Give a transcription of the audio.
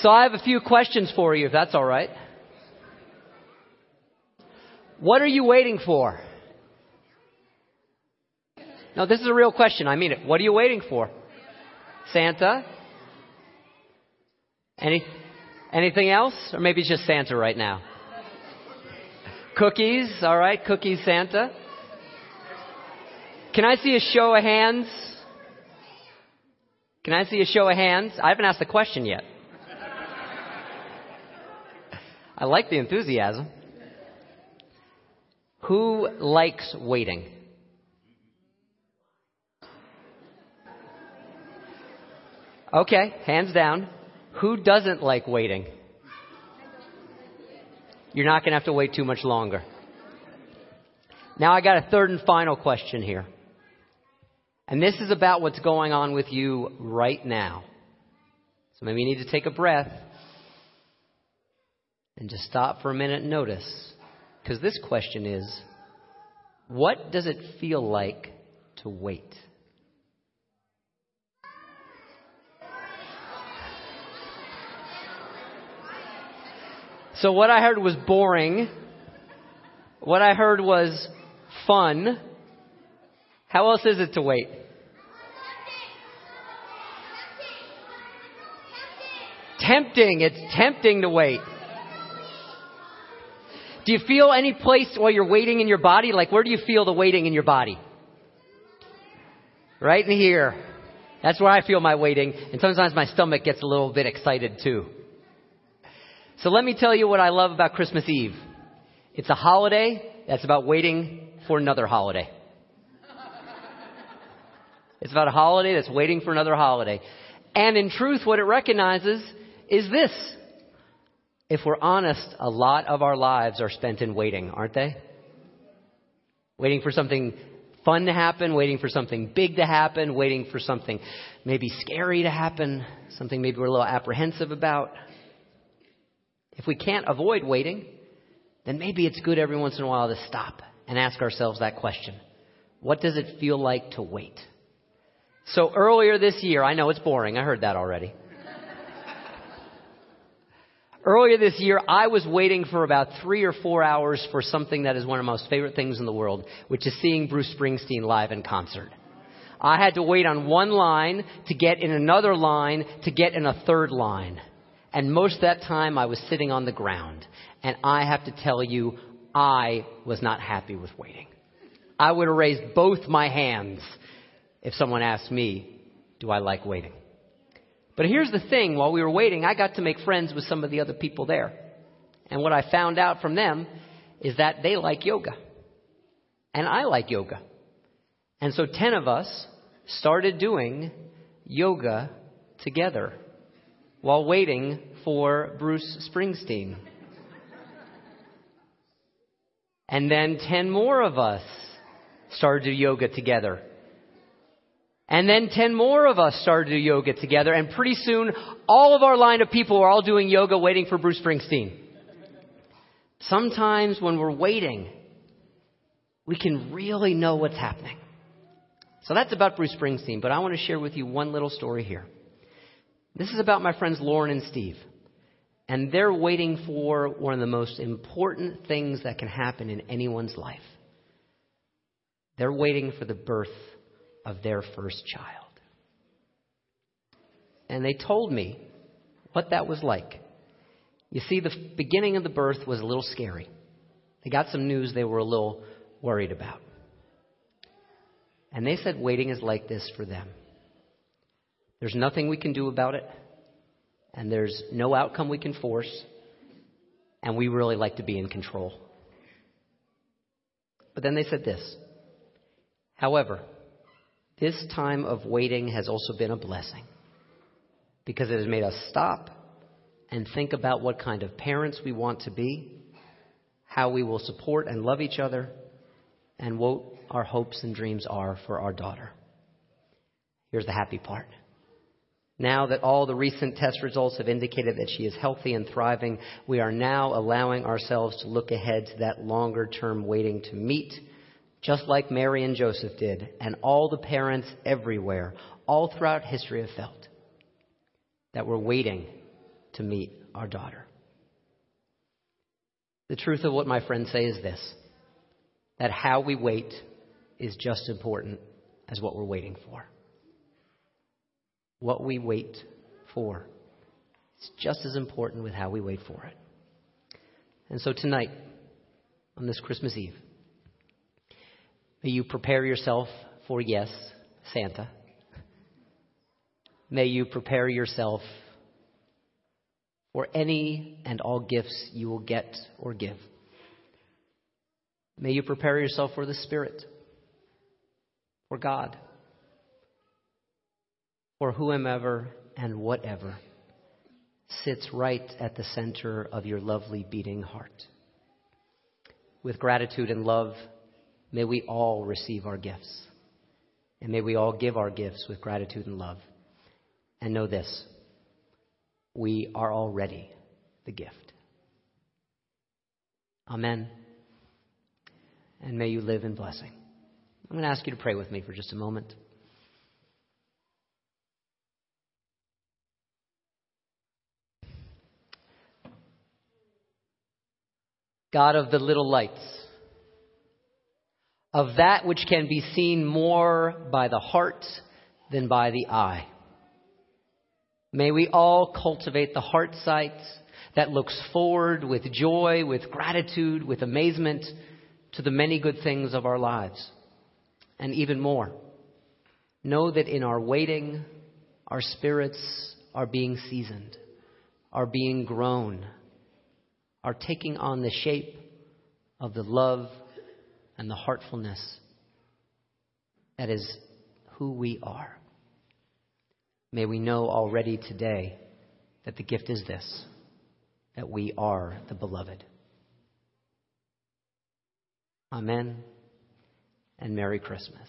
So I have a few questions for you, if that's all right. What are you waiting for? No, this is a real question. I mean it. What are you waiting for? Santa? Any, anything else? Or maybe it's just Santa right now? Cookies, all right, cookies, Santa. Can I see a show of hands? Can I see a show of hands? I haven't asked the question yet. I like the enthusiasm. Who likes waiting? Okay, hands down. Who doesn't like waiting? You're not going to have to wait too much longer. Now I got a third and final question here. And this is about what's going on with you right now. So maybe you need to take a breath and just stop for a minute and notice. Because this question is what does it feel like to wait? So what I heard was boring. What I heard was fun. How else is it to wait? Tempting. It's tempting to wait. Do you feel any place while you're waiting in your body? Like where do you feel the waiting in your body? Right in here. That's where I feel my waiting. And sometimes my stomach gets a little bit excited too. So let me tell you what I love about Christmas Eve. It's a holiday that's about waiting for another holiday. It's about a holiday that's waiting for another holiday. And in truth, what it recognizes is this. If we're honest, a lot of our lives are spent in waiting, aren't they? Waiting for something fun to happen, waiting for something big to happen, waiting for something maybe scary to happen, something maybe we're a little apprehensive about. If we can't avoid waiting, then maybe it's good every once in a while to stop and ask ourselves that question. What does it feel like to wait? So earlier this year, I know it's boring, I heard that already. Earlier this year, I was waiting for about three or four hours for something that is one of my most favorite things in the world, which is seeing Bruce Springsteen live in concert. I had to wait on one line to get in another line to get in a third line. And most of that time I was sitting on the ground. And I have to tell you, I was not happy with waiting. I would have raised both my hands if someone asked me, do I like waiting? But here's the thing, while we were waiting, I got to make friends with some of the other people there. And what I found out from them is that they like yoga. And I like yoga. And so 10 of us started doing yoga together while waiting for Bruce Springsteen. And then 10 more of us started to yoga together. And then 10 more of us started to do yoga together. And pretty soon, all of our line of people were all doing yoga waiting for Bruce Springsteen. Sometimes when we're waiting, we can really know what's happening. So that's about Bruce Springsteen, but I want to share with you one little story here. This is about my friends Lauren and Steve. And they're waiting for one of the most important things that can happen in anyone's life. They're waiting for the birth of their first child. And they told me what that was like. You see, the beginning of the birth was a little scary. They got some news they were a little worried about. And they said waiting is like this for them. There's nothing we can do about it, and there's no outcome we can force, and we really like to be in control. But then they said this However, this time of waiting has also been a blessing because it has made us stop and think about what kind of parents we want to be, how we will support and love each other, and what our hopes and dreams are for our daughter. Here's the happy part. Now that all the recent test results have indicated that she is healthy and thriving, we are now allowing ourselves to look ahead to that longer term waiting to meet, just like Mary and Joseph did, and all the parents everywhere, all throughout history have felt that we're waiting to meet our daughter. The truth of what my friends say is this that how we wait is just as important as what we're waiting for. What we wait for is just as important with how we wait for it. And so tonight, on this Christmas Eve, may you prepare yourself for, yes, Santa. May you prepare yourself for any and all gifts you will get or give. May you prepare yourself for the Spirit, for God, for whomever and whatever sits right at the center of your lovely beating heart. With gratitude and love, may we all receive our gifts. And may we all give our gifts with gratitude and love. And know this we are already the gift. Amen. And may you live in blessing. I'm going to ask you to pray with me for just a moment. God of the little lights, of that which can be seen more by the heart than by the eye. May we all cultivate the heart sight that looks forward with joy, with gratitude, with amazement to the many good things of our lives. And even more, know that in our waiting, our spirits are being seasoned, are being grown are taking on the shape of the love and the heartfulness that is who we are. May we know already today that the gift is this that we are the beloved. Amen and Merry Christmas.